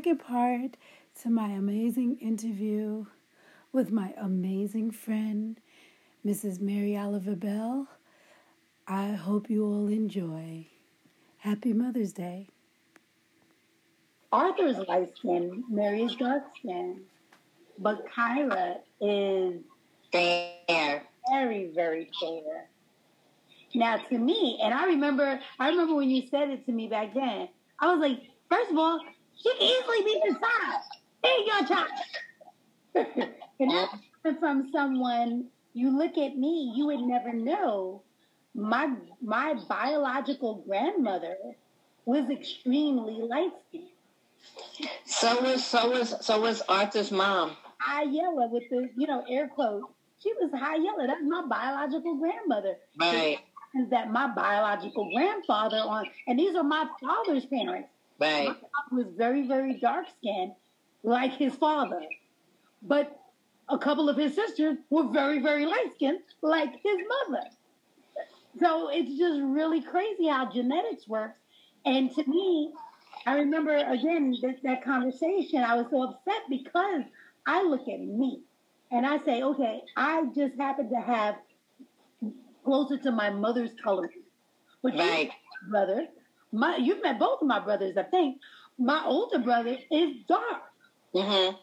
second part to my amazing interview with my amazing friend, Mrs. Mary Oliver Bell. I hope you all enjoy. Happy Mother's Day. Arthur's light skin, Mary is dark skin, but Kyra is fair, very, very fair. Now, to me, and I remember, I remember when you said it to me back then. I was like, first of all, she can easily be the size. There you go, child. and that's from someone. You look at me, you would never know. My my biological grandmother was extremely light skinned. So was so was so was Arthur's mom. High yellow with the you know air quotes. She was high yellow. That's my biological grandmother. Right is that my biological grandfather on, and these are my father's parents. Right. My father was very, very dark skinned, like his father. But a couple of his sisters were very, very light skinned, like his mother. So it's just really crazy how genetics works. And to me, I remember again that, that conversation. I was so upset because I look at me and I say, okay, I just happen to have closer to my mother's color, But right. brother, my you've met both of my brothers, I think. My older brother is dark. Mm-hmm.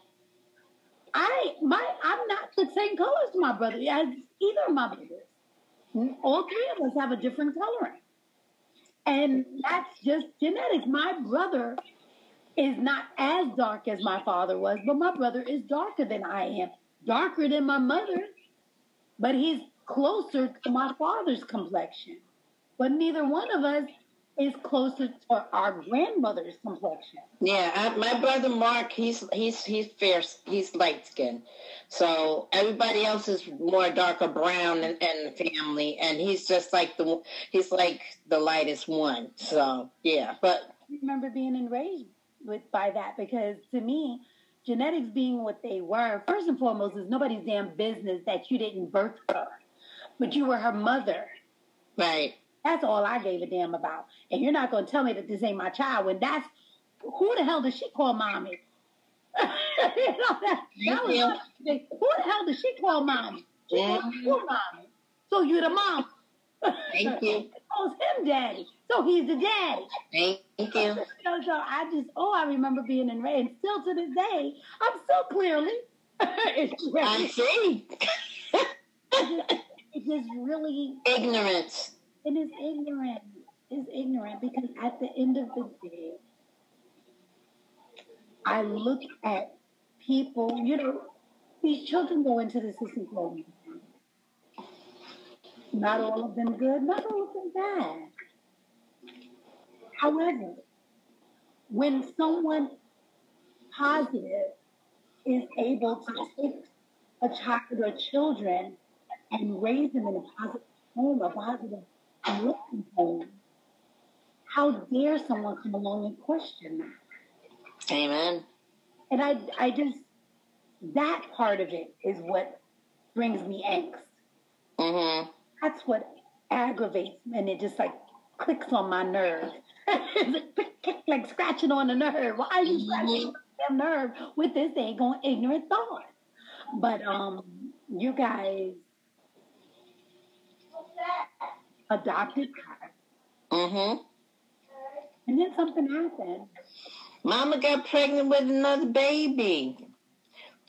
I my I'm not the same color as my brother as either of my brothers. All three of us have a different coloring. And that's just genetics. My brother is not as dark as my father was, but my brother is darker than I am. Darker than my mother, but he's closer to my father's complexion. But neither one of us is closer to our grandmother's complexion. Yeah, I, my brother Mark, he's he's he's fair, he's light skinned. So everybody else is more darker brown and, and family, and he's just like the he's like the lightest one. So yeah, but I remember being enraged with by that because to me, genetics being what they were, first and foremost, is nobody's damn business that you didn't birth her but you were her mother. Right. That's all I gave a damn about. And you're not going to tell me that this ain't my child when that's who the hell does she call mommy? you know, that, that was who the hell does she call mommy? She yeah. calls you mommy. So you're the mom. Thank you. calls him daddy. So he's the daddy. Thank you. so, so I just, oh, I remember being in And still to this day, I'm so clearly. I'm see it is really ignorance. It is ignorant. It's ignorant because at the end of the day, I look at people, you know, these children go into the system. Not all of them good, not all of them bad. However, when someone positive is able to take a child or children and raise them in a positive home, a positive looking home, how dare someone come along and question that? Amen. And I, I just, that part of it is what brings me angst. Mm-hmm. That's what aggravates me, and it just like clicks on my nerve. like scratching on the nerve. Why are you scratching mm-hmm. the nerve with this thing on ignorant thought? But um, you guys adopted her. Mm-hmm. And then something happened. Mama got pregnant with another baby.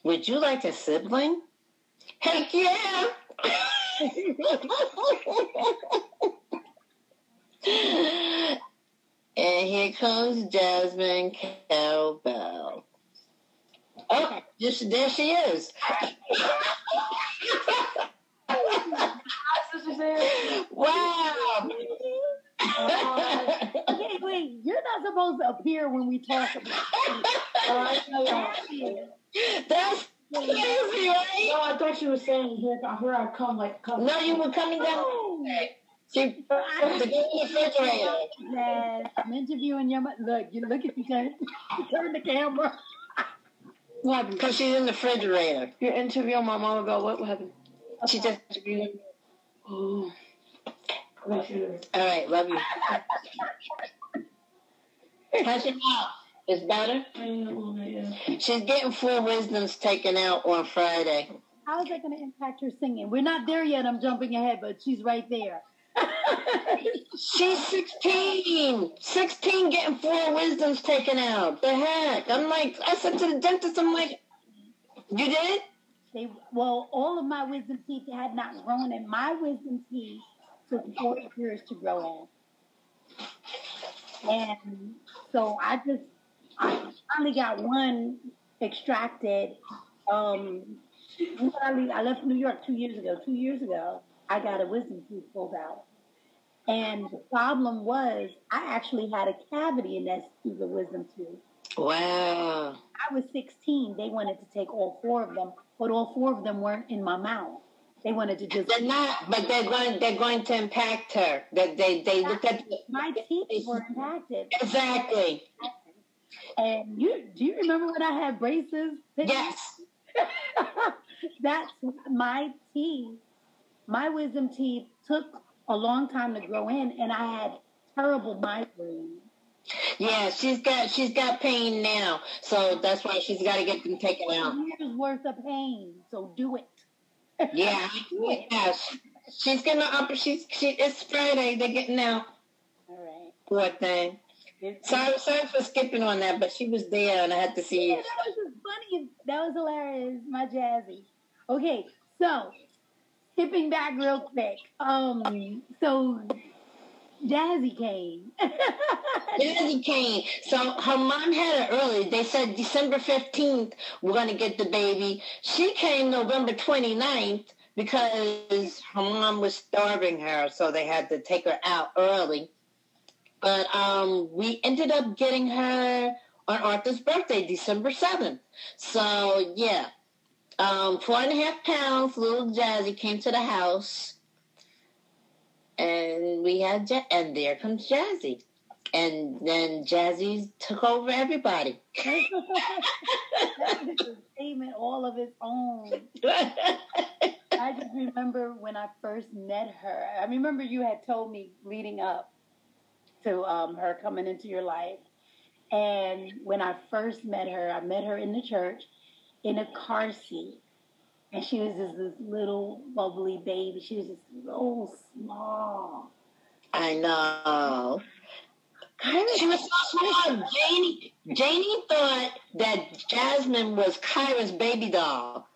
Would you like a sibling? Heck yeah! and here comes Jasmine Cowbell. Oh, just there she is. wow. Uh, okay, wait, you're not supposed to appear when we talk about it. Uh, That's crazy, right? No, I thought she was saying here, here I come, like, come. No, you were coming down. Oh. She, the refrigerator. Yes, I'm interviewing your Look, you look at you turn, turn the camera. What? Because she's in the refrigerator. You're interviewing my mom about what happened? She just interviewed. Oh. All right, love you. How's your mouth? It's better? Yeah, a little bit, yeah. She's getting four wisdoms taken out on Friday. How is that going to impact her singing? We're not there yet. I'm jumping ahead, but she's right there. She's 16. 16 getting four wisdoms taken out. The heck? I'm like, I said to the dentist, I'm like, you did? They well, all of my wisdom teeth had not grown, and my wisdom teeth took four years to grow in. And so I just, I finally got one extracted. Um, I, left New York two years ago. Two years ago, I got a wisdom tooth pulled out. And the problem was, I actually had a cavity in that the wisdom tooth. Wow. I was 16. They wanted to take all four of them, but all four of them weren't in my mouth. They wanted to just. They're not, but they're going. They're going to impact her. That they they look at My teeth were impacted. exactly. And you do you remember when I had braces? Yes. That's my teeth. My wisdom teeth took a long time to grow in, and I had terrible migraine. Yeah, she's got she's got pain now, so that's why she's got to get them taken out. Years worth of pain, so do it. Yeah, yeah. she- She's getting up. She's she. It's Friday. They're getting out. All right. Poor thing. Sorry, sorry for skipping on that, but she was there and I had to see Yeah, that was just funny. That was hilarious. My jazzy. Okay, so skipping back real quick. Um, so Jazzy came. Jazzy came. So her mom had it early. They said December 15th, we're going to get the baby. She came November 29th because her mom was starving her, so they had to take her out early. But um, we ended up getting her on Arthur's birthday, December 7th. So, yeah. Um, four and a half pounds, little Jazzy came to the house. And we had, ja- and there comes Jazzy. And then Jazzy took over everybody. that a statement all of its own. I just remember when I first met her. I remember you had told me leading up to um, her coming into your life. And when I first met her, I met her in the church in a car seat. And she was just this little bubbly baby. She was just so small. I know. She was so small. Janie, Janie thought that Jasmine was Kyra's baby doll.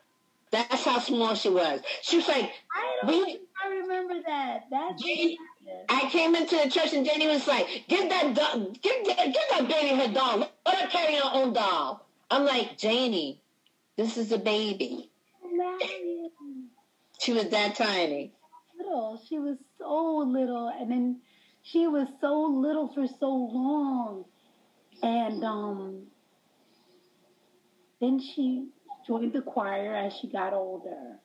That's how small she was. She was like, I don't We- I remember that. That's Janie, I came into the church and Janie was like, give that doll, give that, give that baby her doll. Let her carry her own doll. I'm like, Janie, this is a baby. She was that tiny. little. She was so little, and then she was so little for so long, and um, then she joined the choir as she got older,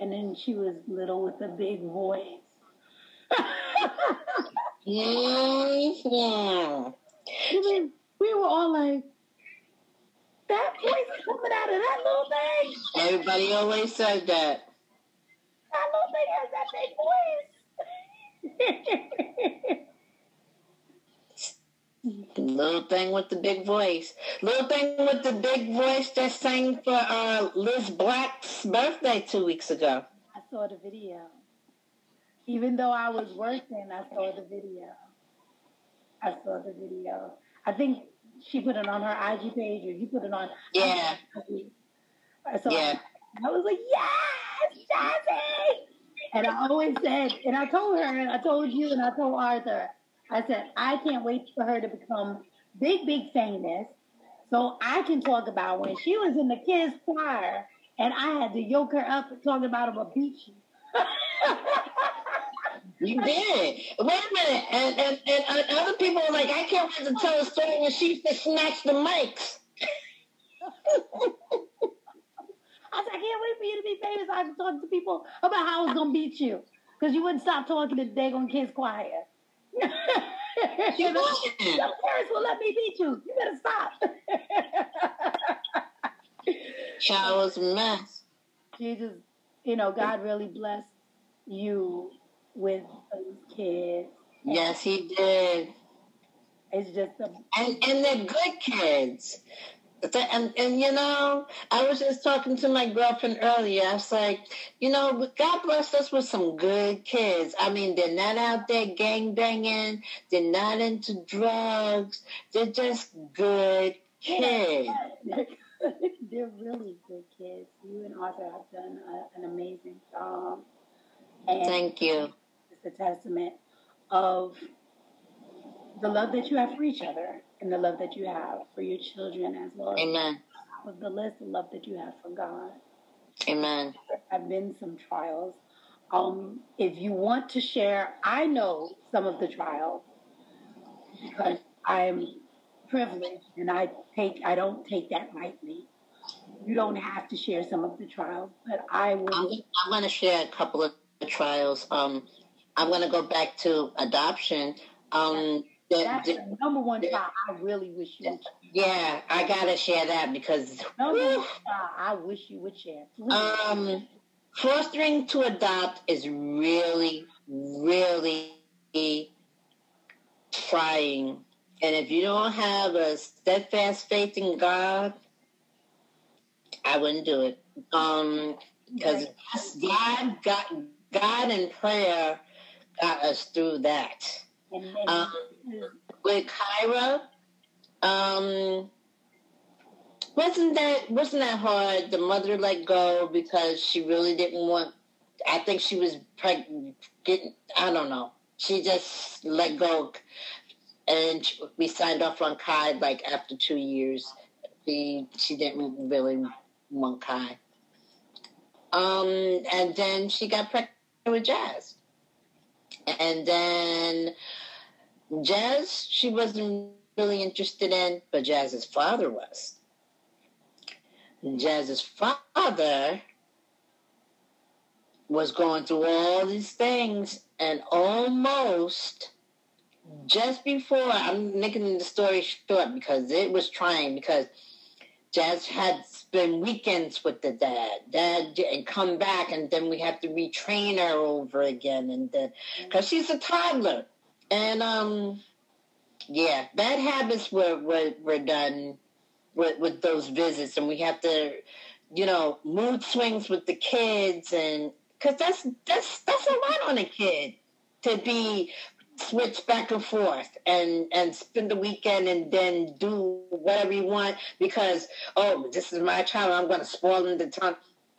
and then she was little with a big voice. I mean, we were all like, "That voice is coming out of that little thing. Everybody always said that. That little thing has that big voice." Little thing with the big voice. Little thing with the big voice that sang for uh, Liz Black's birthday two weeks ago. I saw the video. Even though I was working, I saw the video. I saw the video. I think she put it on her IG page or you put it on. Yeah. So Yeah. I was like, yes, Jazzy! And I always said, and I told her, and I told you, and I told Arthur, I said, I can't wait for her to become big, big famous so I can talk about when she was in the kids' choir and I had to yoke her up and talk about a beat you. Did. Wait a minute. And, and, and, other people are like, I can't wait to tell a story when she used to snatch the mics. I said, I can't wait for you to be famous. I can talk to people about how I was going to beat you. Because you wouldn't stop talking to the daggone kids' choir. Your parents will let me beat you. You better stop. Child was a mess. Jesus, you know, God really blessed you with those kids. Yes, he did. It's just a, and and they're good kids. And, and you know, I was just talking to my girlfriend earlier. I was like, you know, God bless us with some good kids. I mean, they're not out there gang banging. They're not into drugs. They're just good kids. they're really good kids. You and Arthur have done a, an amazing job. And Thank you. A testament of the love that you have for each other and the love that you have for your children as well Amen. of the list, the love that you have for God. Amen. There have been some trials. Um, if you want to share, I know some of the trials because I'm privileged and I take I don't take that lightly. You don't have to share some of the trials, but I will. I'm, I'm going to share a couple of trials. Um, I'm going to go back to adoption. Um, the- That's the- the number one trial I really wish you would share. yeah, I got to share that because Number whew, one trial I wish you would share. Um, fostering to adopt is really, really trying. And if you don't have a steadfast faith in God, I wouldn't do it. Um, because God got God and prayer got us through that. Um, with Kyra, um, wasn't that wasn't that hard? The mother let go because she really didn't want. I think she was pregnant. Getting, I don't know. She just let go, and we signed off on Kai like after two years. She she didn't really want Kai. Um, and then she got pregnant with Jazz, and then Jazz, she wasn't really interested in, but Jazz's father was. Jazz's father was going through all these things and almost just before I'm making the story short because it was trying because Jazz had spent weekends with the dad, dad and come back and then we have to retrain her over again and then because she's a toddler. And um yeah bad habits were were, were done with, with those visits and we have to you know mood swings with the kids and because that's that's that's a lot on a kid to be switch back and forth and and spend the weekend and then do whatever you want because oh this is my child I'm going to spoil him the time.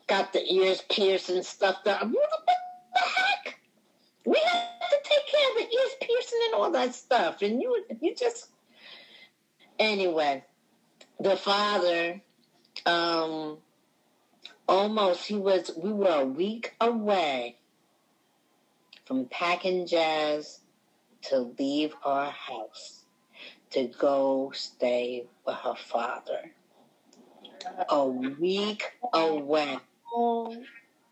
Got the ears pierced and stuff. What the heck? We have to take care of the ears piercing and all that stuff. And you you just anyway the father um almost he was we were a week away from packing jazz to leave our house to go stay with her father a week away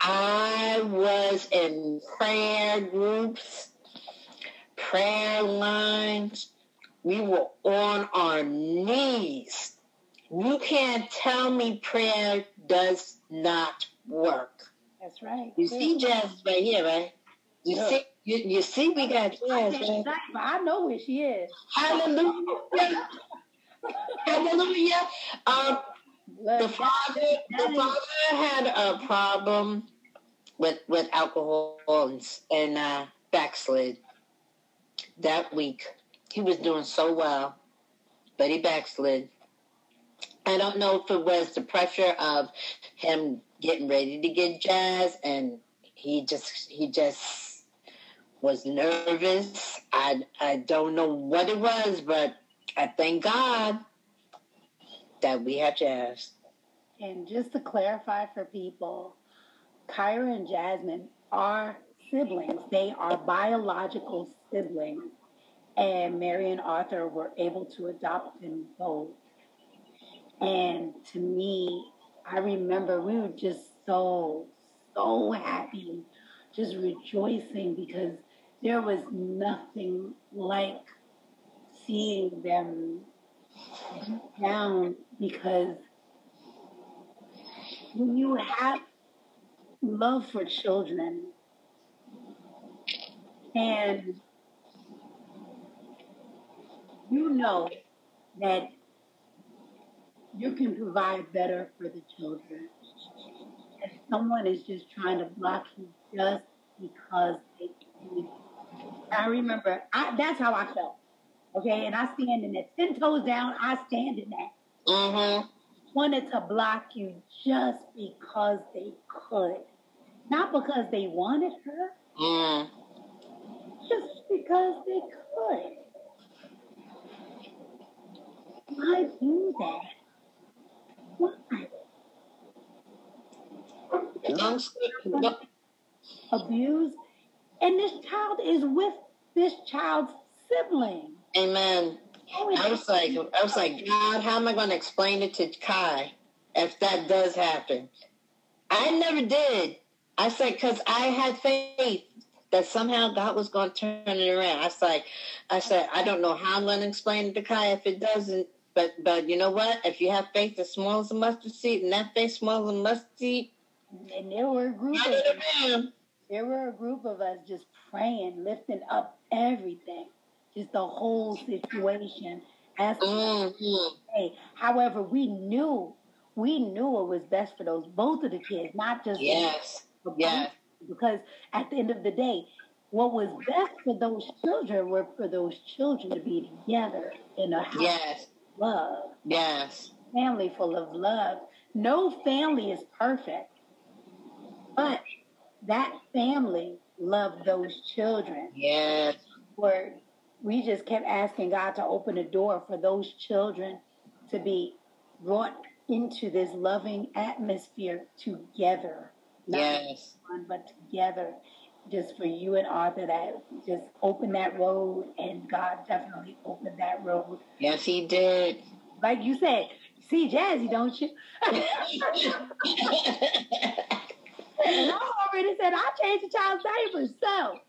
I was in prayer groups, prayer lines. We were on our knees. You can't tell me prayer does not work. that's right. You see Jazz right here, right? You Yeah. see, you, you see, we got can't right? I know where she is. Hallelujah. Hallelujah. Um, the father, the father had a problem with with alcohol and, and uh, backslid that week. He was doing so well, but he backslid. I don't know if it was the pressure of him getting ready to get jazz, and he just he just was nervous. I I don't know what it was, but I thank God that we have jazz. And just to clarify for people, Kyra and Jasmine are siblings. They are biological siblings. And Mary and Arthur were able to adopt them both. And to me, I remember we were just so, so happy, just rejoicing because there was nothing like seeing them down because when you have love for children and you know that you can provide better for the children. If someone is just trying to block you just because they. I remember I, that's how I felt. Okay, and I stand in that ten toes down. I stand in that. Mm-hmm. Wanted to block you just because they could, not because they wanted her, Mm. just because they could. Why do that? Why? Abuse, and this child is with this child's sibling. Amen. Oh, I was like, I was like, God, how am I going to explain it to Kai if that does happen? I never did. I said, because I had faith that somehow God was going to turn it around. I was like, I said, I don't know how I'm going to explain it to Kai if it doesn't. But, but you know what? If you have faith as small as a mustard seed, and that faith small as a mustard seed, and there were a group I of did it, man. There were a group of us just praying, lifting up everything, just the whole situation. Asking, Mhm. hey, however, we knew we knew it was best for those both of the kids, not just Yes. both, Yes. because at the end of the day, what was best for those children were for those children to be together in a house Yes. of love, Yes. family full of love. No family is perfect, but that family loved those children. Yes. Where we just kept asking God to open a door for those children to be brought into this loving atmosphere together. Yes. one, but together. Just for you and Arthur, that just open that road, and God definitely opened that road. Yes, he did. Like you said, see Jazzy, don't you? and I already said I changed the child's diapers, so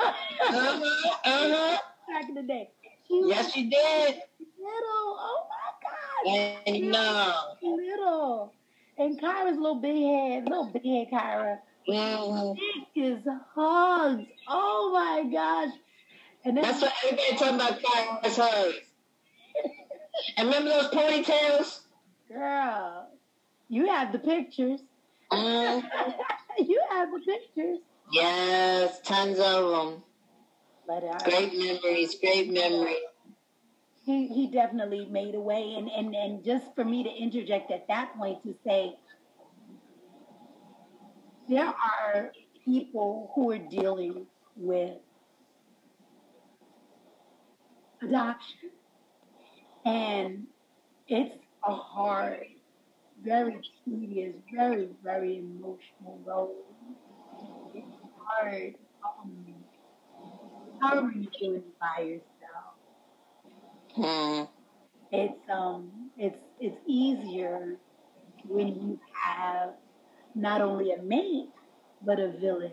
uh-huh. Uh-huh. back in the day. She Yes, you did. little. Oh my God. And know. Little. And Kyra's little big head, little big head Kyra. Mhm. Big is hugs. Oh my gosh. And then That's what everybody talking about Kyra's hugs. And remember those ponytails? girl, you have the pictures. Mhm. you have the pictures. Yes, tons of them. But uh, Great memories, great memories. he he definitely made a way and, and and just for me to interject at that point to say there are people who are dealing with adoption and it's a hard very tedious very very emotional road it's hard um, how are you doing by yourself Hmm. it's um it's it's easier when you have not only a mate but a village.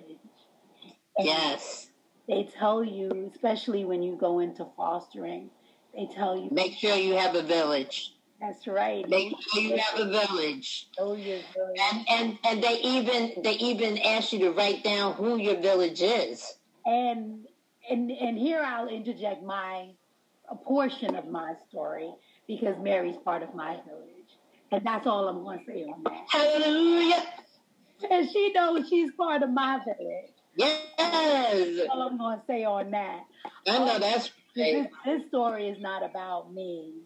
And Yes. They tell you, especially when you go into fostering, they tell you Make sure you have a village. That's right. Make sure you have a village. Know your village. And and and they even they even ask you to write down who your village is. And and and here I'll interject my a portion of my story because Mary's part of my village. And that's all I'm going to say on that. Hallelujah. And she knows she's part of my village. Yes. all I'm going to say on that. I know um, that's This, this story is not about me.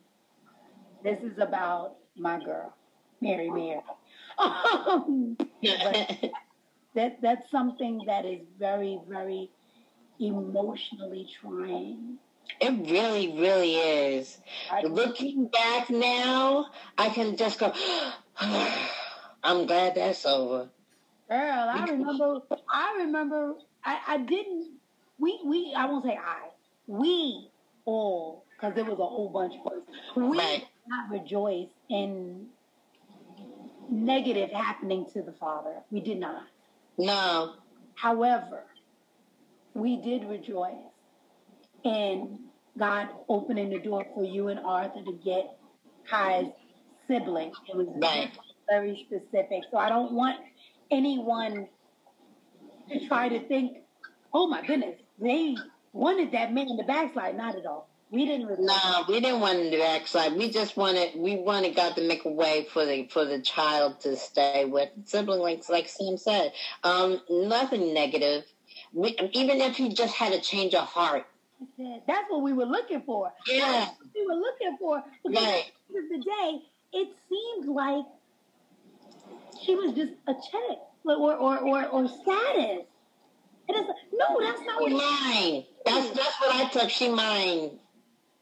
This is about my girl, Mary Mary. Um, that that's something that is very, very emotionally trying. It really, really is. I, Looking back now, I can just go, I'm glad that's over. girl, I remember. I remember. I, I didn't. We we. I won't say I. We all, because there was a whole bunch of us. We Right. Not rejoice in negative happening to the father. We did not. No. However, we did rejoice in God opening the door for you and Arthur to get Kai's sibling. It was Right. very specific. So I don't want anyone to try to think, oh my goodness, they wanted that man to backslide. Not at all. We didn't. No, we didn't want to do backslide. We just wanted we wanted God to make a way for the for the child to stay with sibling like like Sam said. Um, nothing negative. We, even if he just had a change of heart. That's what we were looking for. Yeah. That's what we were looking for. Because Right. at the of the day, it seemed like she was just a check or or or, or status. And it's like, no, that's not what. Mine. That's that's what I took. She mine.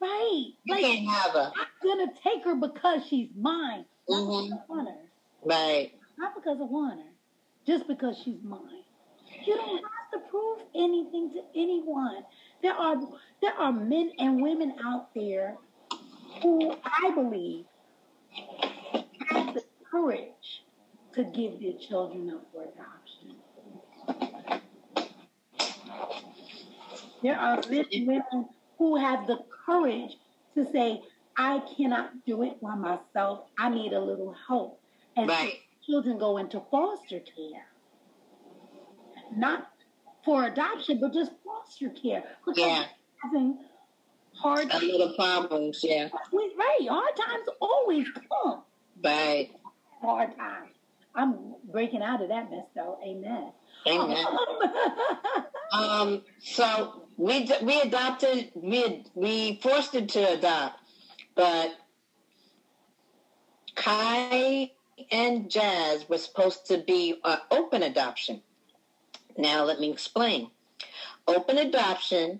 Right. You Like can't have her. I'm gonna take her because she's mine. Not Mhm. because I want her. Right. Not because I want her. Just because she's mine. You don't have to prove anything to anyone. There are there are men and women out there who I believe have the courage to give their children up for adoption. There are men and women who have the courage to say, I cannot do it by myself. I need a little help. And so children go into foster care. Not for adoption, but just foster care. Because Yeah. having hard A little problems. Yeah. right. Hard times always come. Right. Hard times. I'm breaking out of that mess though. Amen. Amen. Um, so we we adopted we we forced her to adopt, but Kai and Jazz were supposed to be uh, open adoption. Now let me explain. Open adoption.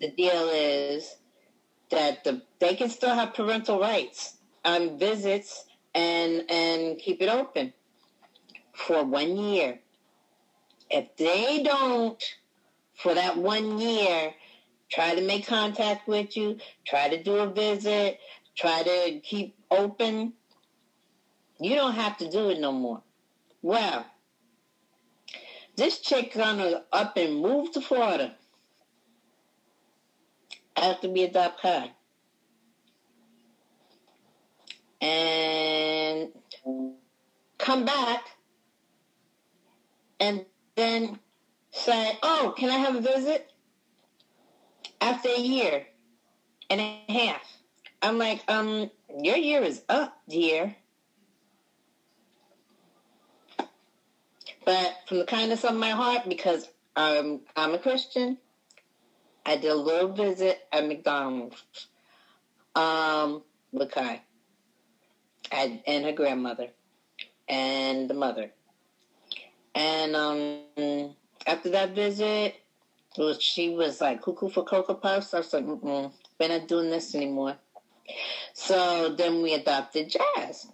The deal is that the they can still have parental rights on visits and and keep it open for one year. If they don't, for that one year, try to make contact with you, try to do a visit, try to keep open, you don't have to do it no more. Well, this chick gonna up and move to Florida after we adopt her. And come back and then say, "Oh, can I have a visit?" After a year and a half, I'm like, "Um, your year is up, dear." But from the kindness of my heart, because um, I'm a Christian, I did a little visit at McDonald's um, with Kai and her grandmother and the mother. And um, after that visit, she was like cuckoo for Cocoa Puffs. I was like, mm-mm, we're not doing this anymore. So then we adopted Jazz.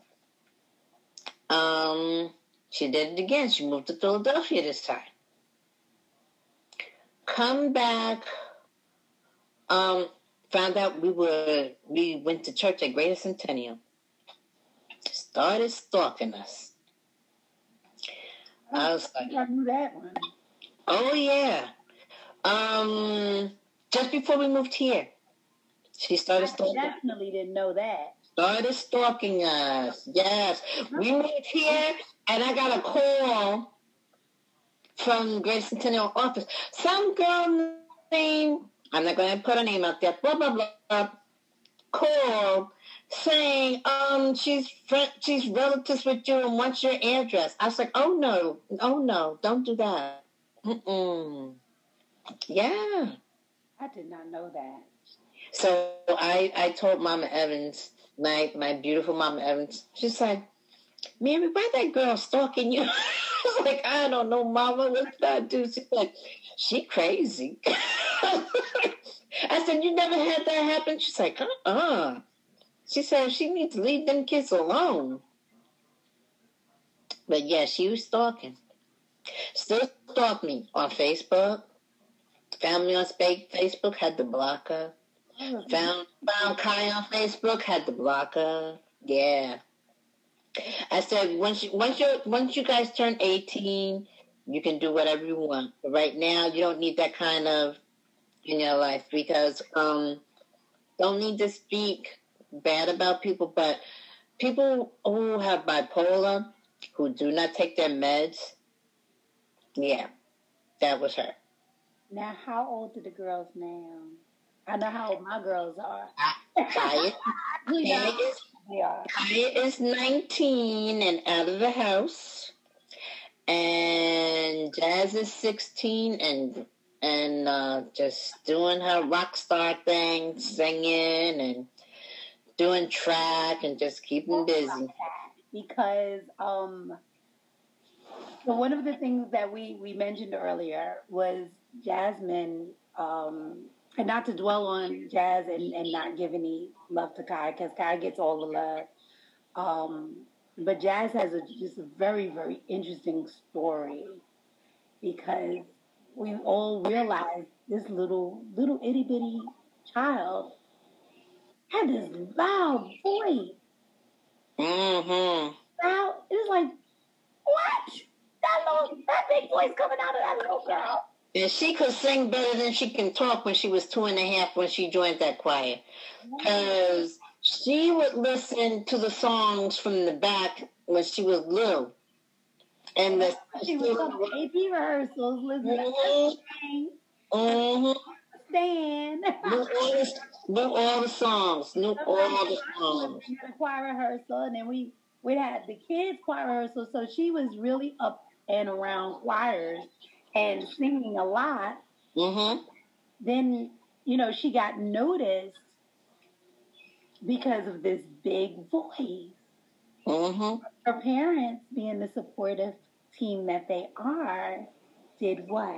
Um, she did it again. She moved to Philadelphia this time. Come back. Um, found out we were we went to church at Greater Centennial. Started stalking us. I was like, I knew that one. Oh yeah. Um, just before we moved here, she started I stalking. definitely didn't know that. Started stalking us. Yes, we moved here, and I got a call from Great Centennial office. Some girl named I'm not going to put her name out there. Blah blah blah. Called saying um she's friend, she's relatives with you and wants your address. I was like, oh no, oh no, don't do that. Mm-mm. Yeah. I did not know that. So I I told Mama Evans, my my beautiful Mama Evans, she's like, Mary, why that girl stalking you? I was like, I don't know, Mama, what did I do? She's like, she crazy. I said, you never had that happen? She's like, uh-uh. She said she needs to leave them kids alone. But yeah, she was stalking. Still stalk me on Facebook. Found me on Facebook, had to block her. Found found Kai on Facebook, had to block her. Yeah. I said once you once you once you guys turn eighteen, you can do whatever you want. But right now you don't need that kind of in your life because um don't need to speak bad about people, but people who have bipolar, who do not take their meds, yeah, that was her. Now, how old are the girls now? I know how old my girls are. Kaya, Kaya is. Kaya is 19 and out of the house. And Jazz is 16 and and uh, just doing her rock star thing, singing and doing track and just keeping busy. because um so one of the things that we we mentioned earlier was Jasmine um and not to dwell on Jazz and, and not give any love to Kai because Kai gets all the love. Um, but Jazz has a, just a very, very interesting story because we all realize this little, little itty bitty child had this loud voice Mm-hmm. now it's like, what? That little, that big voice coming out of that little girl. And she could sing better than she can talk when she was two and a half when she joined that choir. Because she would listen to the songs from the back when she was little. And the, She was on AP rehearsals, listening to Mhm. everything, Mhm. stand. Knew all the, knew all the songs. Knew all the songs. We had a choir rehearsal, and then we we had the kids choir rehearsal. So she was really up and around choirs and singing a lot. Mm-hmm. Then you know she got noticed because of this big voice. Mm-hmm. her parents, being the supportive team that they are, did what?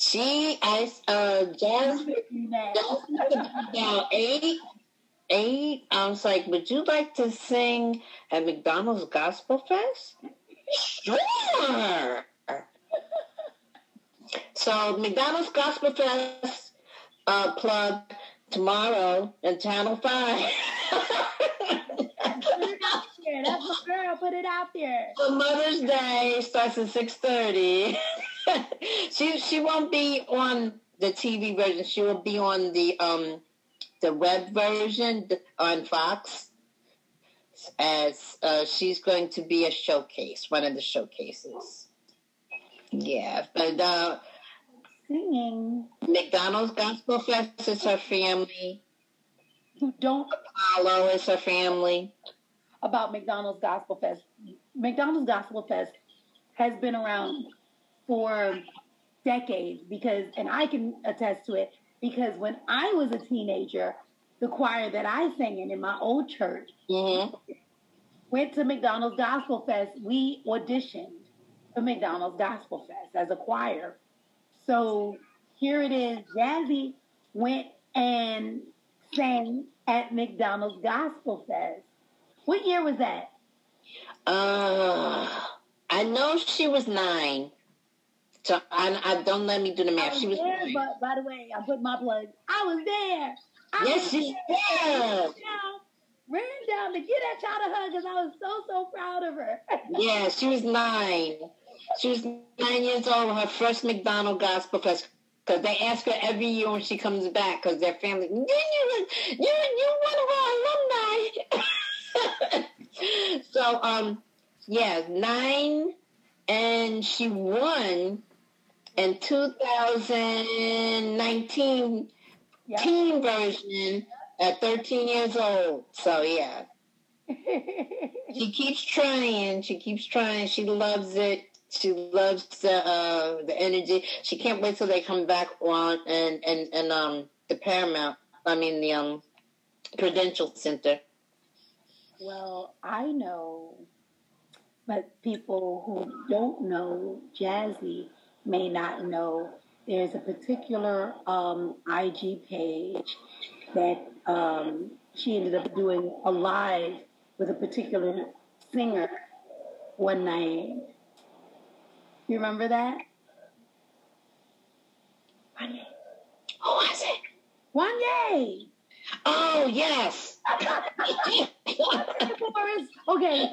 She, I, uh, Jazz, That- now eight, eight. I was like, would you like to sing at McDonald's Gospel Fest? Sure. So McDonald's Gospel Fest uh, plug tomorrow in Channel Five. Put it out there. That's my girl. Put it out there. For Mother's Day starts at six thirty. she she won't be on the TV version. She will be on the um the web version on Fox. As uh, she's going to be a showcase, one of the showcases. Yeah, but uh, Singing McDonald's Gospel Fest is her family. who don't Apollo is her family. About McDonald's Gospel Fest. McDonald's Gospel Fest has been around for decades because, and I can attest to it because when I was a teenager, the choir that I sang in in my old church hmm went to McDonald's Gospel Fest. We auditioned for McDonald's Gospel Fest as a choir. So here it is. Jazzy went and sang at McDonald's Gospel Fest. What year was that? Uh, I know she was nine. So I, I don't let me do the math. was She was there, nine. but by the way, I put my blood. I was there. I Yes, was she there. ran down to get that child a hug because I was so so proud of her. Yeah, she was nine. She was nine years old. Her first McDonald Gospel Fest. Because they ask her every year when she comes back. Because their family, you you you you one of our alumni. so um, yeah, nine, and she won in 2019 Yeah. teen version at 13 years old. So yeah, she keeps trying. She keeps trying. She loves it. She loves the uh, the energy. She can't wait till they come back on and and and um the Paramount. I mean the um Prudential Center. Well, I know, but people who don't know Jazzy may not know. There's a particular um, IG page that um, she ended up doing a live with a particular singer one night. You remember that? Who was it? Wanye. Oh yes. Forrest. Okay.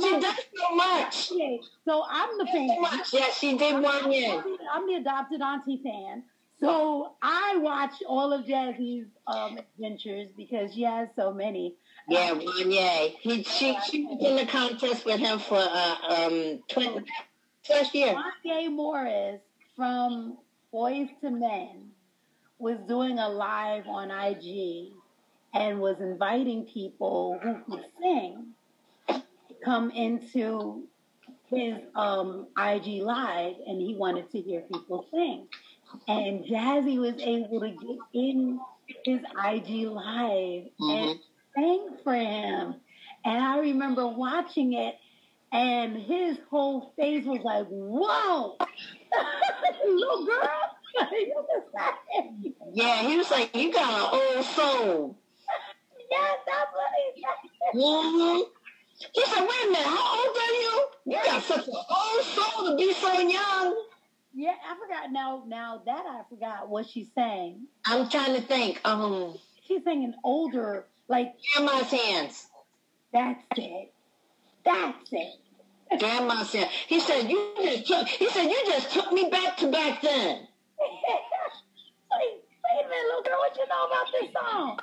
she does so much. Okay. So I'm the fan. Much. Yeah, she did one year. I'm the adopted auntie fan. So I watch all of Jazzy's um, adventures because she has so many. Yeah, one yay. He she she was in the contest with him for uh um twin last year. Wanya Morris from Boyz II Men was doing a live on IG and was inviting people who could sing come into his um, IG live, and he wanted to hear people sing. And Jazzy was able to get in his IG live and sang for him. And I remember watching it, and his whole face was like, "Whoa, little girl!" you just sang. Yeah, he was like, you got an old soul. Yes, that's what he said. hmm He said, wait a minute, how old are you? You got such an old soul to be so young. Yeah, I forgot. Now, now that I forgot what she sang. I'm trying to think. Um, She's singing older, like Grandma's hands. that's it, that's it. Grandma's hands. He said, you just took, he said, you just took me back to back then. wait, wait a minute, little girl, what you know about this song?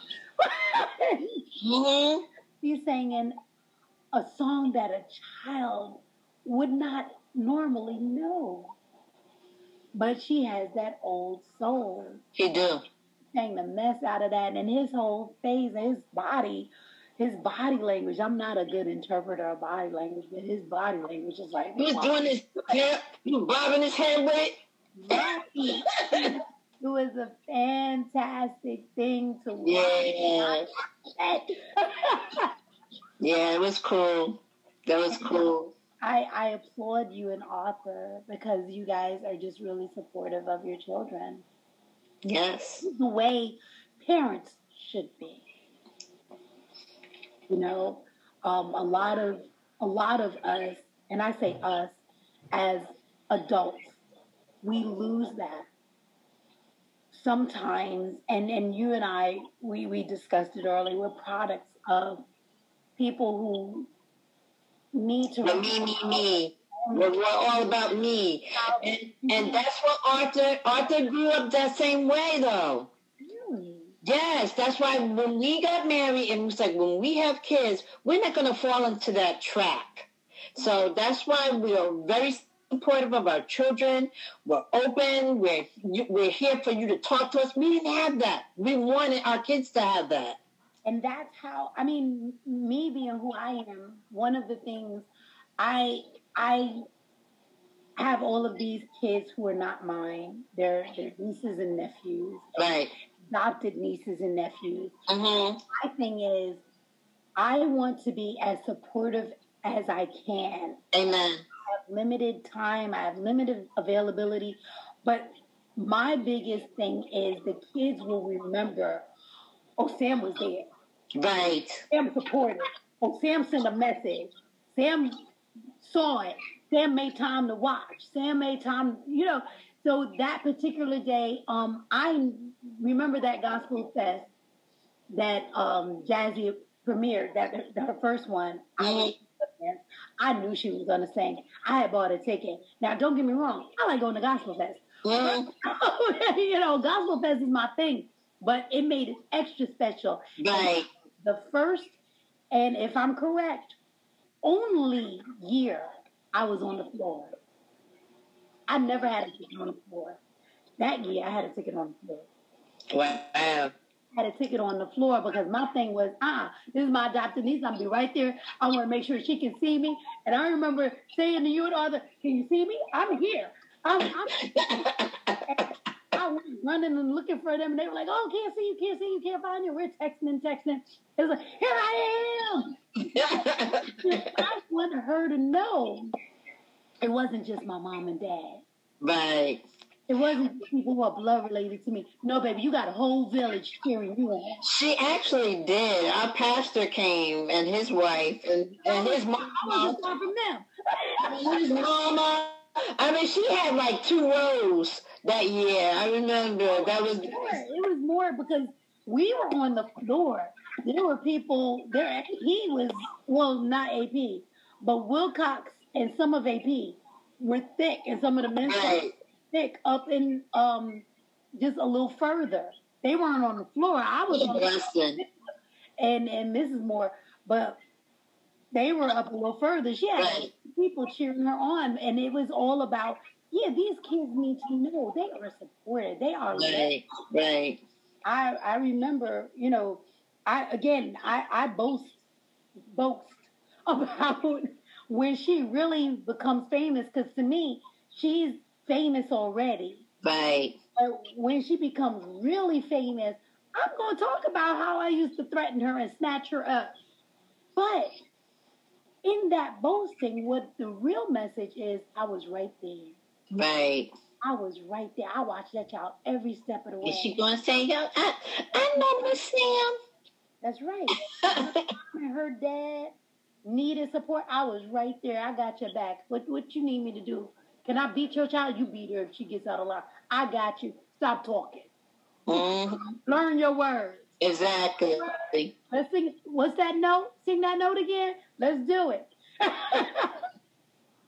hmm She's singing a song that a child would not normally know. But she has that old soul. He do. Sang the mess out of that, and his whole face, his body, his body language. I'm not a good interpreter of body language, but his body language is like, He's doing his hair, he was bobbing his head with it. Right. it was a fantastic thing to watch. Yeah. Yeah, it was cool. That was cool. I, I applaud you and Arthur because you guys are just really supportive of your children. Yes. The way parents should be. You know, um, a lot of a lot of us, and I say us as adults, we lose that sometimes. And and you and I, we we discussed it earlier. We're products of people who need to me, me, me. We're, we're all about me. And, and that's what Arthur, Arthur grew up that same way though. Really? Yes, that's why when we got married, it was like when we have kids, we're not going to fall into that track. So that's why we are very supportive of our children. We're open. We're you- we're here for you to talk to us. We didn't have that. We wanted our kids to have that. And that's how I mean, me being who I am, one of the things I I have all of these kids who are not mine. They're, they're nieces and nephews, Right. adopted nieces and nephews. Mm-hmm. My thing is, I want to be as supportive as I can. Amen. I have limited time, I have limited availability, but my biggest thing is the kids will remember, oh, Sam was there. Right. Sam supported. Oh, Sam sent a message. Sam saw it. Sam made time to watch. Sam made time, you know. So that particular day, um, I remember that gospel fest that um, Jazzy premiered, that her first one. I, I knew she was going to sing. I had bought a ticket. Now, don't get me wrong. I like going to gospel fest. Mhm. you know, gospel fest is my thing, but it made it extra special. Right. The first, and if I'm correct, only year I was on the floor. I never had a ticket on the floor. That year, I had a ticket on the floor. Wow. Had a ticket on the floor because my thing was, ah, this is my adopted niece. I'm gonna be right there. I want to make sure she can see me. And I remember saying to you and Arthur, "Can you see me? I'm here. I'm, I'm I was running and looking for them, and they were like, "Oh, can't see you, can't see you, can't find you." We're texting and texting. It was like, "Here I am." I want her to know it wasn't just my mom and dad. right. It wasn't people who are blood related to me. No, baby, you got a whole village cheering you on. She actually did. Our pastor came and his wife and, and his I mama. wasn't far from them. His mama. I mean, she had like two rows that year. I remember that was. It was more because we were on the floor. There were people there. He was well, not AP, but Wilcox and some of AP were thick, and some of the men were Right. Thick up in um just a little further. They weren't on the floor. I was on the Blessing. and and Mrs. Moore, but they were up a little further. She had Right. people cheering her on, and it was all about, yeah, these kids need to know they are supported. They are. Right, right. I I remember, you know, I again I I boast boast about when she really becomes famous because to me she's famous already. Right. But when she becomes really famous, I'm going to talk about how I used to threaten her and snatch her up. But in that boasting, what the real message is, I was right there. Right. I was right there. I watched that child every step of the way. Is she gonna say, "Yo, I, I know Miss Sam"? That's right. her dad needed support. I was right there. I got your back. What what you need me to do? Can I beat your child? You beat her if she gets out of line. I got you. Stop talking. hmm Learn your words. Exactly. Let's sing. What's that note? Sing that note again. Let's do it.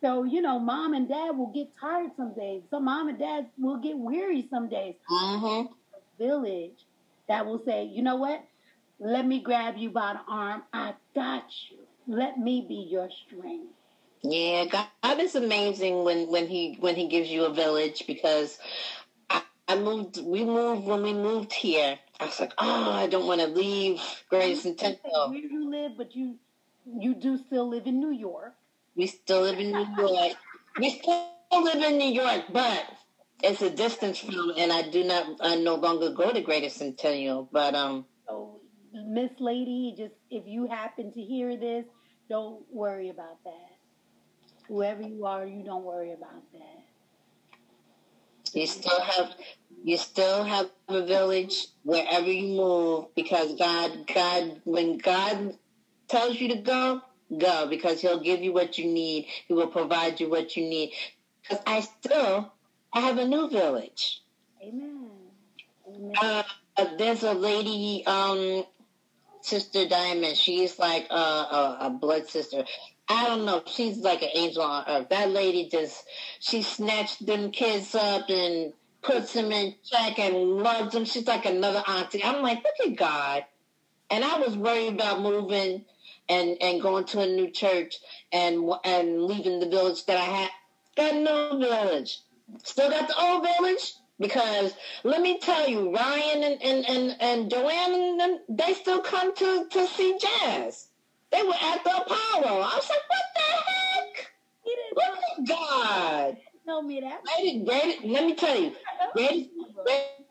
so you know, mom and dad will get tired some days. Some mom and dad will get weary some days. hmm Village that will say, you know what? Let me grab you by the arm. I got you. Let me be your strength. Yeah, God, God is amazing when when he when he gives you a village because I, I moved. We moved when we moved here. I was like, oh, I don't want to leave Greater Centennial. Where you live, but you you do still live in New York. We still live in New York. We still live in New York, but it's a distance from, and I do not. I no longer go to Greater Centennial, but um. So, Miss Lady, just if you happen to hear this, don't worry about that. Whoever you are, you don't worry about that. You still have you still have a village wherever you move because God God when God tells you to go, go because he'll give you what you need. He will provide you what you need. Cuz I still I have a new village. Amen. Amen. Uh, there's a lady um Sister Diamond. She's like a, a, a blood sister. I don't know. She's like an angel on earth. That lady just, she snatched them kids up and puts them in check and loves them. She's like another auntie. I'm like, look at God. And I was worried about moving and, and going to a new church and, and leaving the village that I had. Got no village. Still got the old village. Because let me tell you, Ryan and, and, and, and Joanne, and them, they still come to, to see jazz. They were at the Apollo. I was like, what the heck? He didn't Look at God. tell me that. Great, great, let me tell you, Great,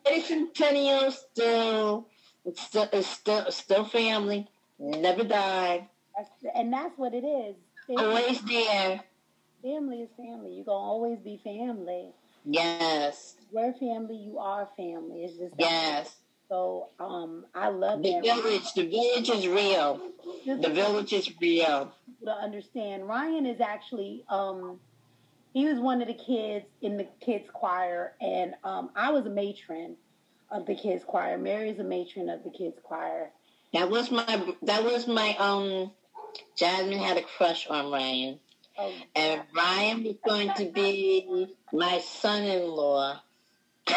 Great Centennial still, still, still, still family. Never died. And that's what it is. Family, Always there. family is family. You're going to always be family. Yes. We're family, you are family. It's just Yes. So um, I love The that. village, the village is real. The village is real. to understand, Ryan is actually um, he was one of the kids in the kids choir, and um, I was a matron of the kids choir. Mary is a matron of the kids choir. That was my that was my um Jasmine had a crush on Ryan. Oh, And Ryan was going to be my son in law.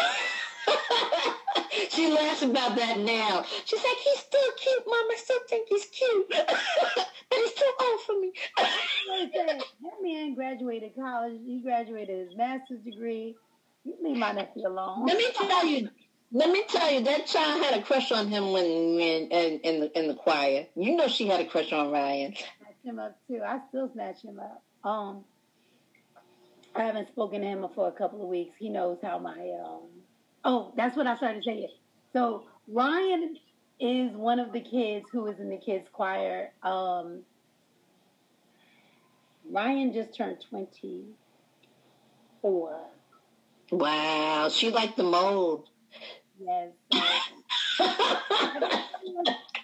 she laughs about that now. She's like, he's still cute, Mom. I still think he's cute. but he's too old for me. that man graduated college. He graduated his master's degree. You leave my nephew alone. let me tell you let me tell you, that child had a crush on him when, when in, in the in the choir. You know she had a crush on Ryan. snatch him up too. I still snatch him up. Um, I haven't spoken to him for a couple of weeks. He knows how my um. Oh, that's what I started saying. So Ryan is one of the kids who is in the kids choir. Um, Ryan just turned twenty four. Wow, she liked the mold. Yes. that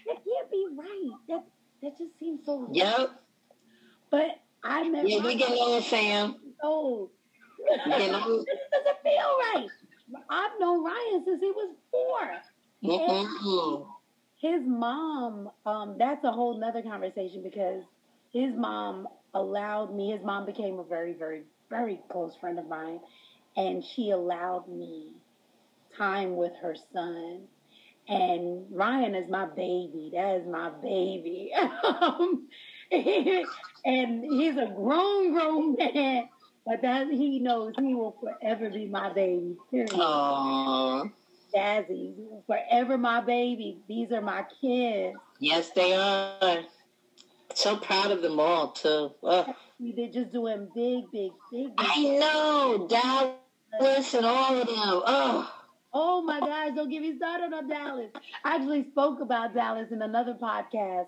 can't be right. That that just seems so. yep. But I met Yeah, we Ryan getting old, Sam. We getting old. this doesn't feel right. I've known Ryan since he was 4 Mm-mm. His mom, um, that's a whole nother conversation because his mom allowed me, his mom became a very, very, very close friend of mine, and she allowed me time with her son. And Ryan is my baby. That is my baby. um, and he's a grown, grown man. But that he knows he will forever be my baby. Period. Aww. Jazzy, forever my baby. These are my kids. Yes, they are. So proud of them all too. They're just doing big, big, big, big. I know Dallas and all of them. Oh, Oh my gosh, don't get me started on Dallas. I actually spoke about Dallas in another podcast.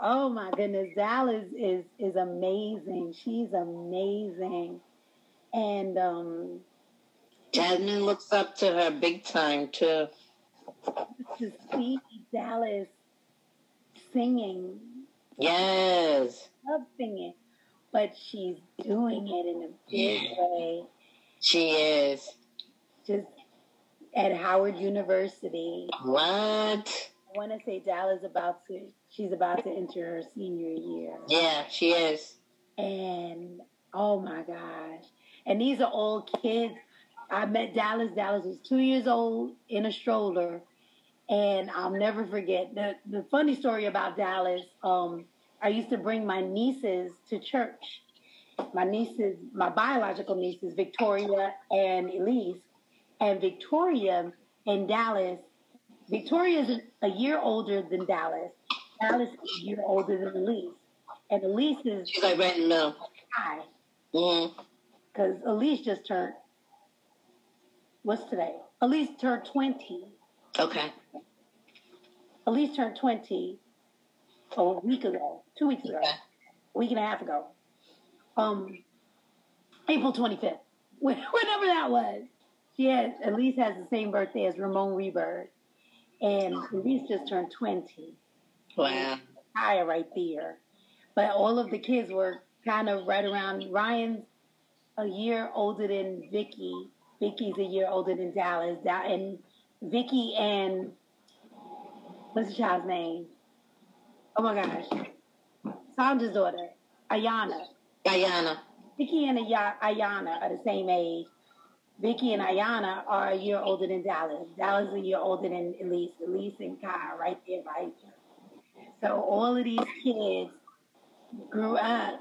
Oh my goodness, Dallas is is amazing. She's amazing. And um Jasmine looks up to her big time too. to see Dallas singing, Yes, love singing, but she's doing it in a big Yeah. way. she is. Just at Howard University. What? I want to say Dallas about to she's about to enter her senior year. Yeah, she is. And oh my gosh. And these are all kids. I met Dallas. Dallas was two years old in a stroller. And I'll never forget the, the funny story about Dallas. Um, I used to bring my nieces to church. My nieces, my biological nieces, Victoria and Elise. And Victoria and Dallas, Victoria is a year older than Dallas. Dallas is a year older than Elise. And Elise is She's like right in the middle. high Mm. Because Elise just turned. What's today? Elise turned twenty. Okay. Elise turned twenty a week ago, two weeks ago, a week and a half ago. Um, April twenty fifth, whenever that was. She has Elise has the same birthday as Ramon Rebirth, and Elise just turned twenty. Wow. higher right there. But all of the kids were kind of right around. Ryan's a year older than Vicky. Vicky's a year older than Dallas. Da- And Vicky and what's the child's name? Oh my gosh, Sandra's daughter, Ayana. Guyana. Vicky and Aya- Ayana are the same age. Vicky and Ayana are a year older than Dallas. Dallas is a year older than Elise. Elise and Kai are right there by each other. So all of these kids grew up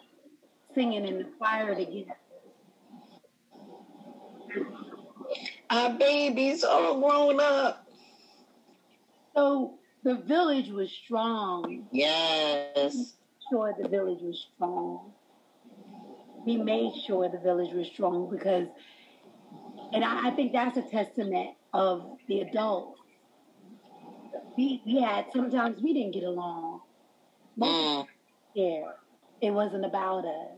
singing in the choir together. Our babies all grown up. So the village was strong. Yes. Sure, the village was strong. We made sure the village was strong because, and I, I think that's a testament of the adults. We, we had sometimes we didn't get along. Most Mm. there, it wasn't about us.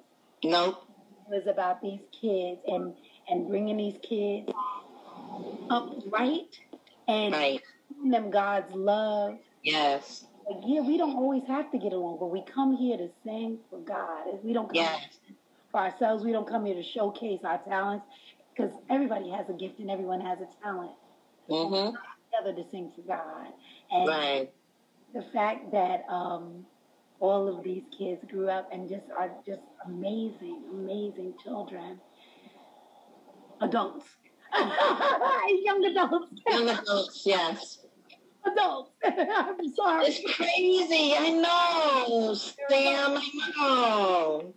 Nope. It was about these kids and and bringing these kids up right and Right. giving them God's love. Yes. Like, yeah, we don't always have to get along, but we come here to sing for God. We don't come Yes. for ourselves. We don't come here to showcase our talents because everybody has a gift and everyone has a talent. Mm-hmm. Together to sing for God, and Right. the fact that um, all of these kids grew up and just are just amazing, amazing children, adults, young adults, Young adults, yes. adults. I'm sorry. It's crazy. I know. Sam, I know.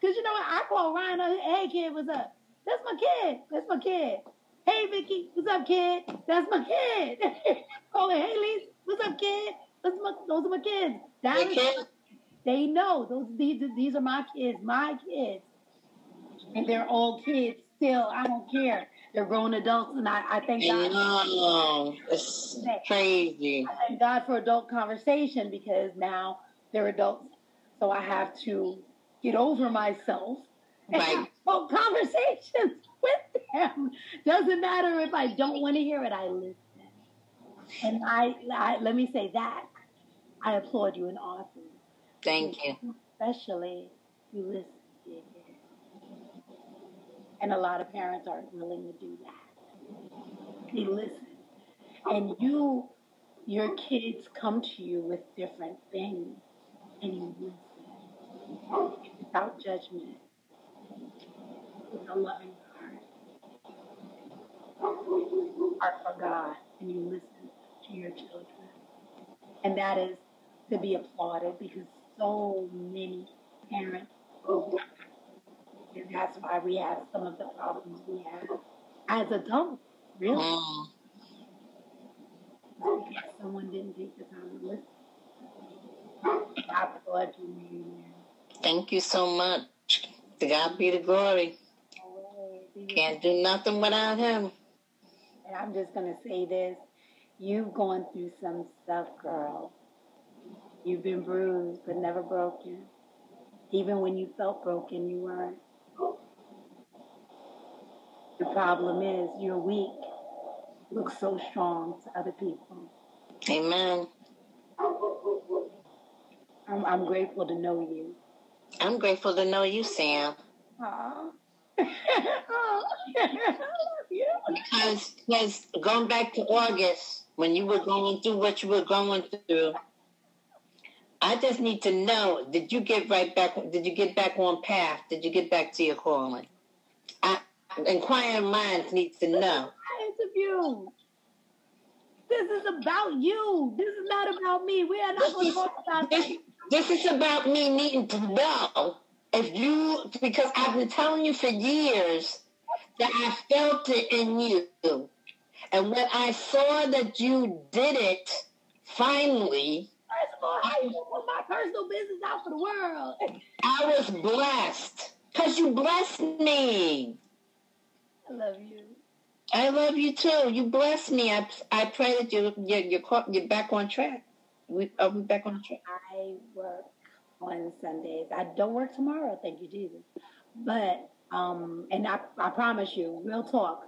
Because you know what? I call Ryan, up, hey kid, what's up? That's my kid. That's my kid. Hey Vicky, what's up, kid? That's my kid. call her, oh, hey Lise, what's up, kid? That's my, those are my kids. That Your kid? They know those these these are my kids, my kids, and they're all kids still. I don't care. They're grown adults, and I, I thank God. know. It's crazy. I thank God for adult conversation because now they're adults, so I have to get over myself and have Right. adult conversations with them. Doesn't matter if I don't want to hear it, I listen. And I, I let me say that I applaud you in Arthur. Thank you. Especially you listen. And a lot of parents aren't willing to do that. They listen. And you, your kids come to you with different things, and you listen without judgment, with a loving heart, heart for God, and you listen to your children. And that is to be applauded because so many parents. And that's why we have some of the problems we have as adults. Really, Mm. because someone didn't take the time to listen. I applaud you, man. Thank you so much. To God be the glory. Can't do nothing without him. And I'm just gonna say this: you've gone through some stuff, girl. You've been bruised, but never broken. Even when you felt broken, you weren't. The problem is you're weak. Look so strong to other people. Amen. I'm, I'm grateful to know you. I'm grateful to know you, Sam. Aw. Aw. yeah. Because, because going back to August, when you were going through what you were going through, I just need to know: Did you get right back? Did you get back on path? Did you get back to your calling? I, inquiring minds need to know. interview. This is about you. This is not about me. We are not going to talk about This, this. this is about me needing to know if you, because I've been telling you for years that I felt it in you. And when I saw that you did it, finally, I put my personal business out for the world. I was blessed. Because you blessed me. I love you. I love you too. You blessed me. I, I pray that you, you're, you're, caught- you're back on track. We, are we back on track? I work on Sundays. I don't work tomorrow, thank you, Jesus. But, um, and I, I promise you, real talk,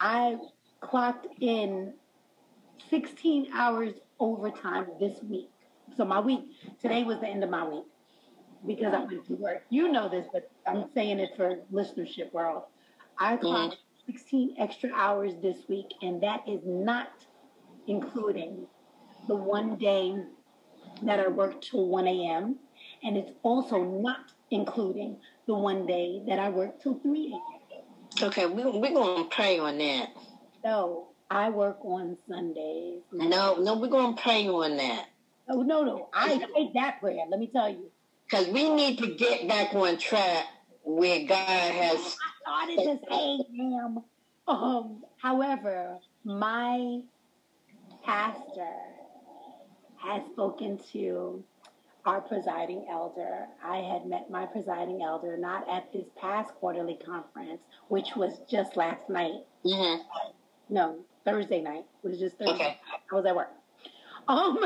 I clocked in 16 hours overtime this week. So my week, today was the end of my week because I went to work. You know this, but I'm saying it for listenership world. I clocked 16 extra hours this week, and that is not including the one day that I worked till 1 a.m. And it's also not including the one day that I worked till 3 a.m. Okay, we, we're going to pray on that. So I work on Sundays. No, no, we're going to pray on that. Oh, no, no. I take that prayer. Let me tell you. Because we need to get back on track where God has. I started to say, ma'am. Um, however, my pastor has spoken to our presiding elder. I had met my presiding elder not at this past quarterly conference, which was just last night. hmm No, Thursday night. It was just Thursday. Okay. I was at work. Um,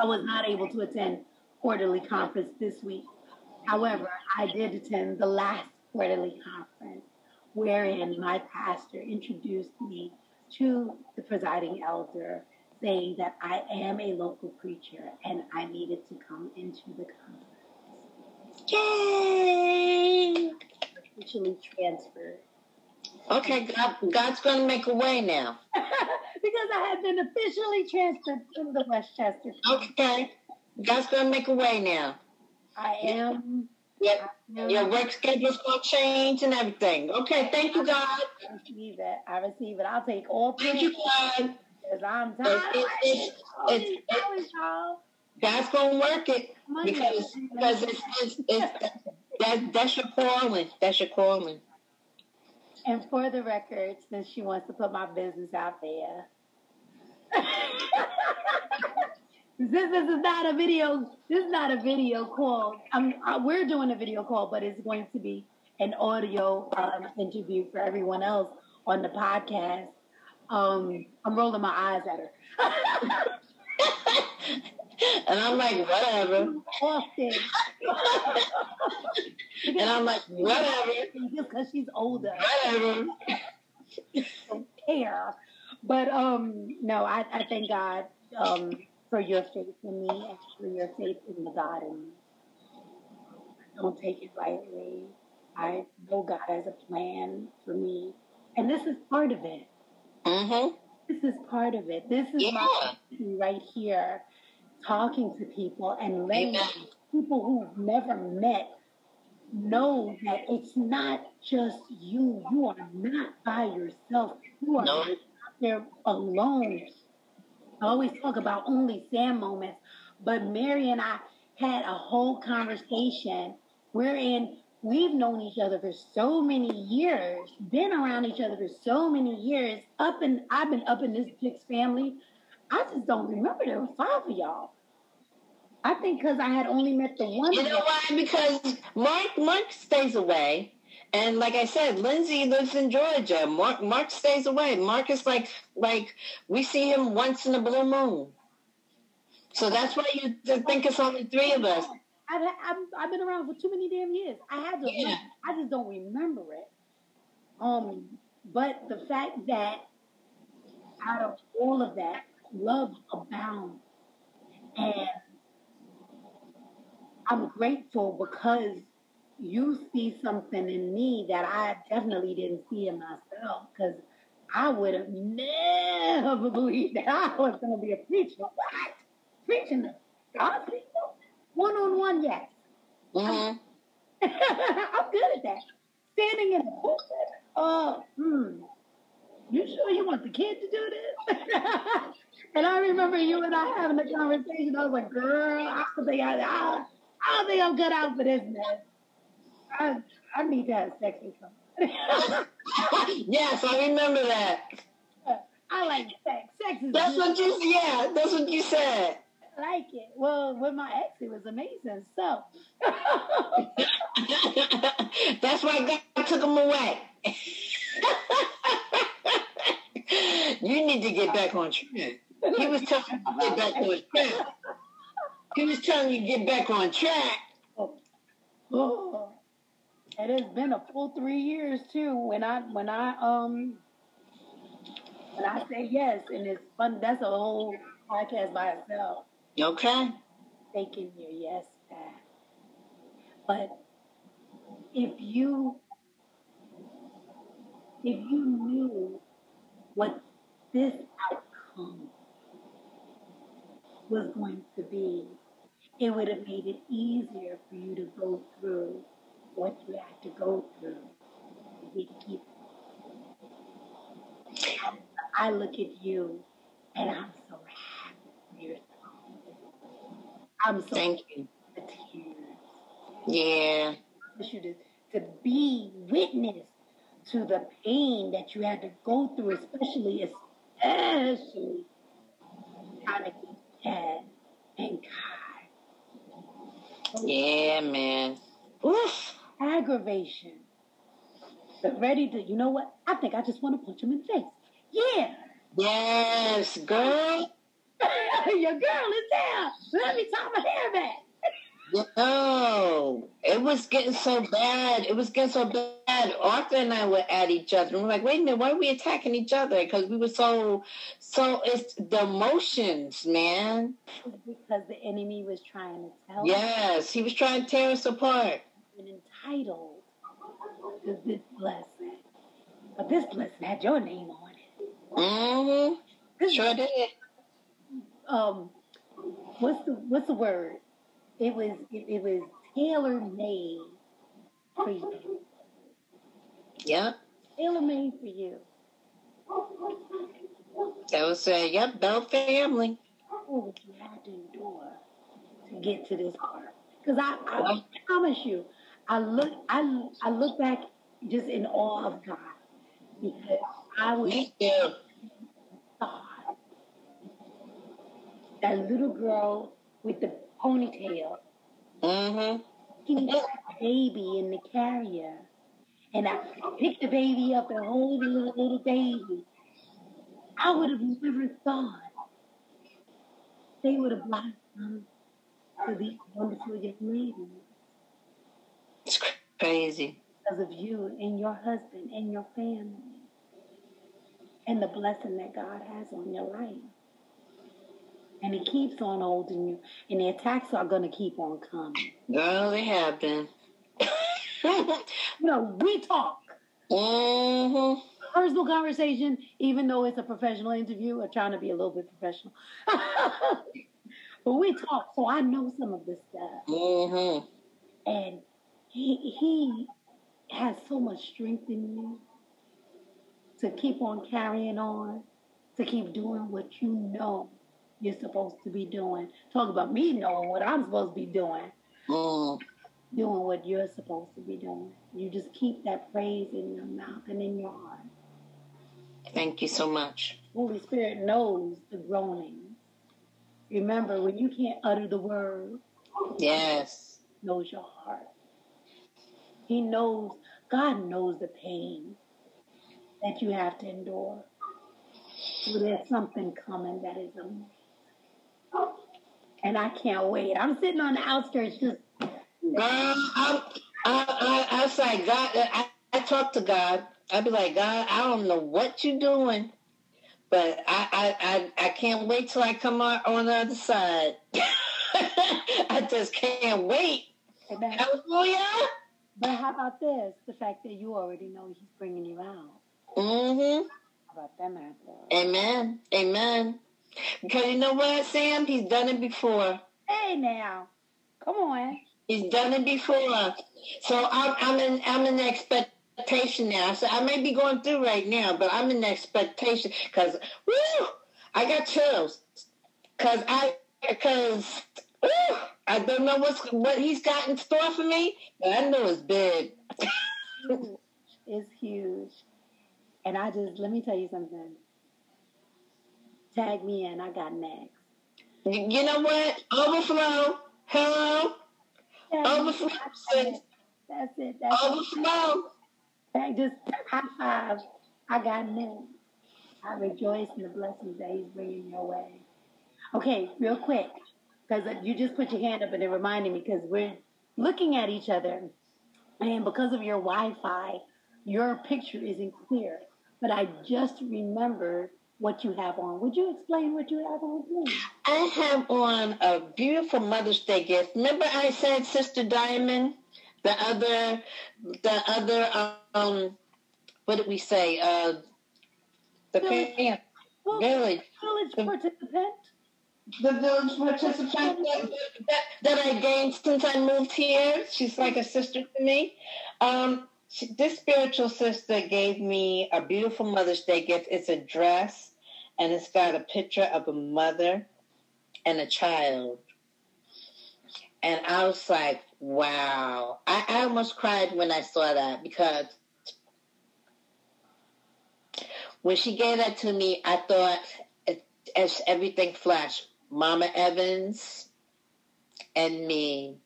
I was not able to attend quarterly conference this week. However, I did attend the last quarterly conference, wherein my pastor introduced me to the presiding elder, saying that I am a local preacher and I needed to come into the conference. Yay! Officially transferred. Okay, God, God's going to make a way now. because I had been officially transferred to the Westchester. Okay. God's going to make a way now. I am. Yep. Your work schedule's to change and everything. Okay, thank you, God. I receive it. I receive it. I'll take all Thank you, three God. because I'm tired. it's, it's, All it's, y'all. God's going to work it Monday. because, because it's, it's, it's, that, that's your calling. That's your calling. And for the record, since she wants to put my business out there, since this is not a video, this is not a video call. I'm, uh, we're doing a video call, but it's going to be an audio um, interview for everyone else on the podcast. Um, I'm rolling my eyes at her. and I'm like, whatever. And I'm like, whatever. Just because she's older. Whatever. don't care. But um, no, I, I thank God um, for your faith in me and for your faith in the God in me. I don't take it lightly. I know God has a plan for me, and this is part of it. Mm-hmm. This is part of it. This is my right here, talking to people and letting Amen. people who've never met know that it's not just you. You are not by yourself. You are No. not there alone. I always talk about only Sam moments, But Mary and I had a whole conversation wherein we've known each other for so many years, been around each other for so many years. Up and I've been up in this Dix family. I just don't remember there were five of y'all. I think because I had only met the one. You know why? Because Mark Mark stays away. And like I said, Lindsay lives in Georgia. Mark Mark stays away. Mark is like like we see him once in a blue moon. So that's why you think it's only three of us. I've, I've, I've been around for too many damn years. I had to. Yeah. I just don't remember it. Um, but the fact that out of all of that, love abounds, and I'm grateful because you see something in me that I definitely didn't see in myself. Because I would have never believed that I was going to be a preacher. What? Preaching the gospel? One on one, yes. hmm I'm good at that. Standing in the pulpit. Oh, hmm. You sure you want the kid to do this? and I remember you and I having a conversation. I was like, girl, I don't think I, I, I don't think I'm good out for this, man. I, I need to have sex with yes, I remember that. I like sex. Sex is That's what you yeah, that's what you said. I like it. Well, with my ex, it was amazing. So, That's why God took him away. you need to get back on track. He was telling you to get back on track. He was telling you to get back on track. oh, it has been a full three years too. When I when I um when I say yes, and it's fun. That's a whole podcast by itself. Okay. Taking your yes back. But if you if you knew what this outcome was going to be, it would have made it easier for you to go through what you had to go through to get. I look at you and I'm so happy for your. I'm so Thank you. the tears. Yeah. want you to, to be witness to the pain that you had to go through, especially, especially trying to and God. Yeah, man. Oof. Aggravation. But ready to, you know what? I think I just want to punch him in the face. Yeah. Yes, girl. Your girl is there. Let me tie my hair back. No, it was getting so bad. It was getting so bad. Arthur and I were at each other. And we're like, wait a minute, why are we attacking each other? Because we were so, so it's the emotions, man. Because the enemy was trying to tell Yes, he was trying to tear us apart. been entitled to this blessing. But this blessing had your name on it. Mm-hmm. This Sure did. um what's the what's the word? It was it, it was tailor made for you. Yep. Tailor made for you. That was uh, yep, Bell family. What would you have to endure to get to this part? Because I, I promise you, I look I I look back just in awe of God because I was Me too. God. That little girl with the ponytail Mm-hmm. He was a baby in the carrier. And I picked the baby up and hold the little, little baby. I would have never thought they would have blossomed to these wonderful young ladies It's crazy. because of you and your husband and your family and the blessing that God has on your life. And He keeps on holding you, and the attacks are going to keep on coming. Girl, they have been. You know, we talk. mm-hmm. Personal conversation, even though it's a professional interview, I'm trying to be a little bit professional. but we talk, so I know some of this stuff. Mm-hmm. And he he has so much strength in you to keep on carrying on, to keep doing what you know you're supposed to be doing. Talk about me knowing what I'm supposed to be doing. Mm. Doing what you're supposed to be doing. You just keep that praise in your mouth and in your heart. Thank you so much. Holy Spirit knows the groanings. Remember, when you can't utter the word, Yes. knows your heart. He knows, God knows the pain that you have to endure. So there's something coming that is amazing. And I can't wait. I'm sitting on the outskirts just, Girl, I, I, I, I was like, God, I, I talk to God. I'd be like, God, I don't know what you're doing, but I, I, I, I can't wait till I come out on the other side. I just can't wait. Amen. Hallelujah. But how about this? The fact that you already know he's bringing you out. Mm-hmm. How about them apples? Amen. Amen. Because you know what, Sam? He's done it before. Hey now. Come on. He's done it before. So I'm, I'm in I'm in expectation now. So I may be going through right now, but I'm in expectation because woo, I got chills. Cause I because woo, I don't know what's what he's got in store for me, but I know it's big. It's huge. And I just, let me tell you something. Tag me in. I got next. You, you know what? Overflow. Hello. Overflow. Got it. That's it. That's it. Tag- Just high five. I got next. I rejoice in the blessings that he's bringing your way. Okay, real quick. Because you just put your hand up and it reminded me because we're looking at each other. And because of your Wi Fi, your picture isn't clear. But I just remembered what you have on. Would you explain what you have on, please? I have on a beautiful Mother's Day gift. Remember I said Sister Diamond? The other, the other, um, what did we say? Uh, the Village. parent, Well, village, village The- participant. the village participant that, that, that I gained since I moved here. She's like a sister to me. Um, she, this spiritual sister gave me a beautiful Mother's Day gift. It's a dress, and it's got a picture of a mother and a child. And I was like, wow. I, I almost cried when I saw that because when she gave that to me, I thought as everything flashed, Mama Evans and me,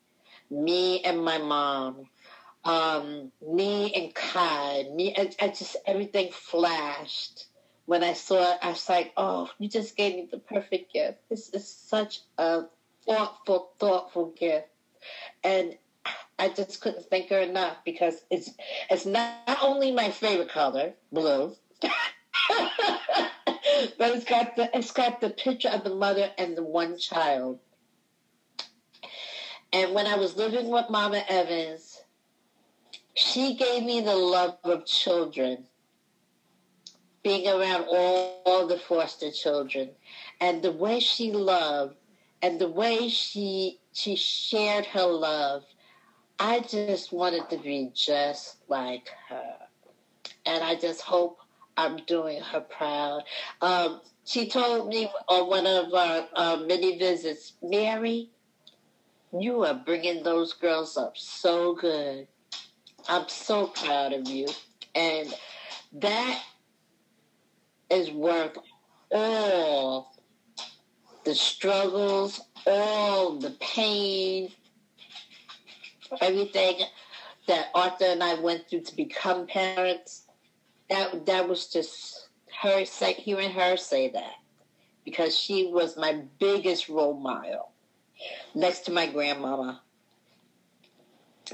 me and my mom, um, me and Kai, me, I, I just, everything flashed. When I saw it, I was like, oh, you just gave me the perfect gift. This is such a thoughtful, thoughtful gift. And I just couldn't thank her enough because it's it's not only my favorite color, blue, but it's got the it's got the picture of the mother and the one child. And when I was living with Mama Evans, she gave me the love of children, being around all, all the foster children, and the way she loved, and the way she she shared her love. I just wanted to be just like her, and I just hope I'm doing her proud. Um, she told me on one of our uh, many visits, Mary, you are bringing those girls up so good. I'm so proud of you. And that is worth all the struggles, all the pain, everything that Arthur and I went through to become parents. That that was just her say, hearing her say that because she was my biggest role model next to my grandmama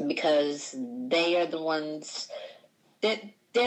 because they are the ones that